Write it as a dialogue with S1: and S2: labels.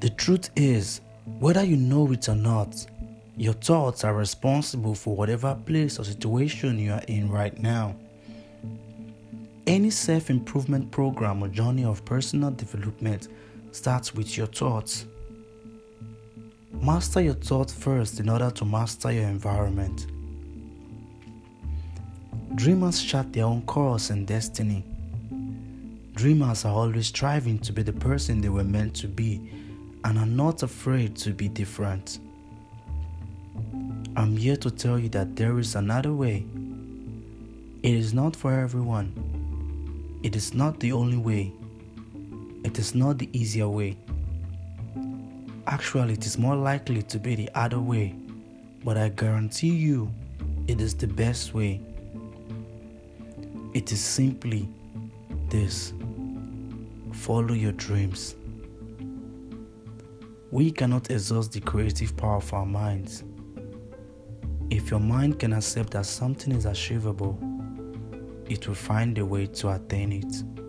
S1: The truth is, whether you know it or not, your thoughts are responsible for whatever place or situation you are in right now. Any self improvement program or journey of personal development starts with your thoughts. Master your thoughts first in order to master your environment. Dreamers chart their own course and destiny. Dreamers are always striving to be the person they were meant to be and are not afraid to be different. I'm here to tell you that there is another way. It is not for everyone it is not the only way. It is not the easier way. Actually, it is more likely to be the other way, but I guarantee you it is the best way. It is simply this follow your dreams. We cannot exhaust the creative power of our minds. If your mind can accept that something is achievable, it will find a way to attain it.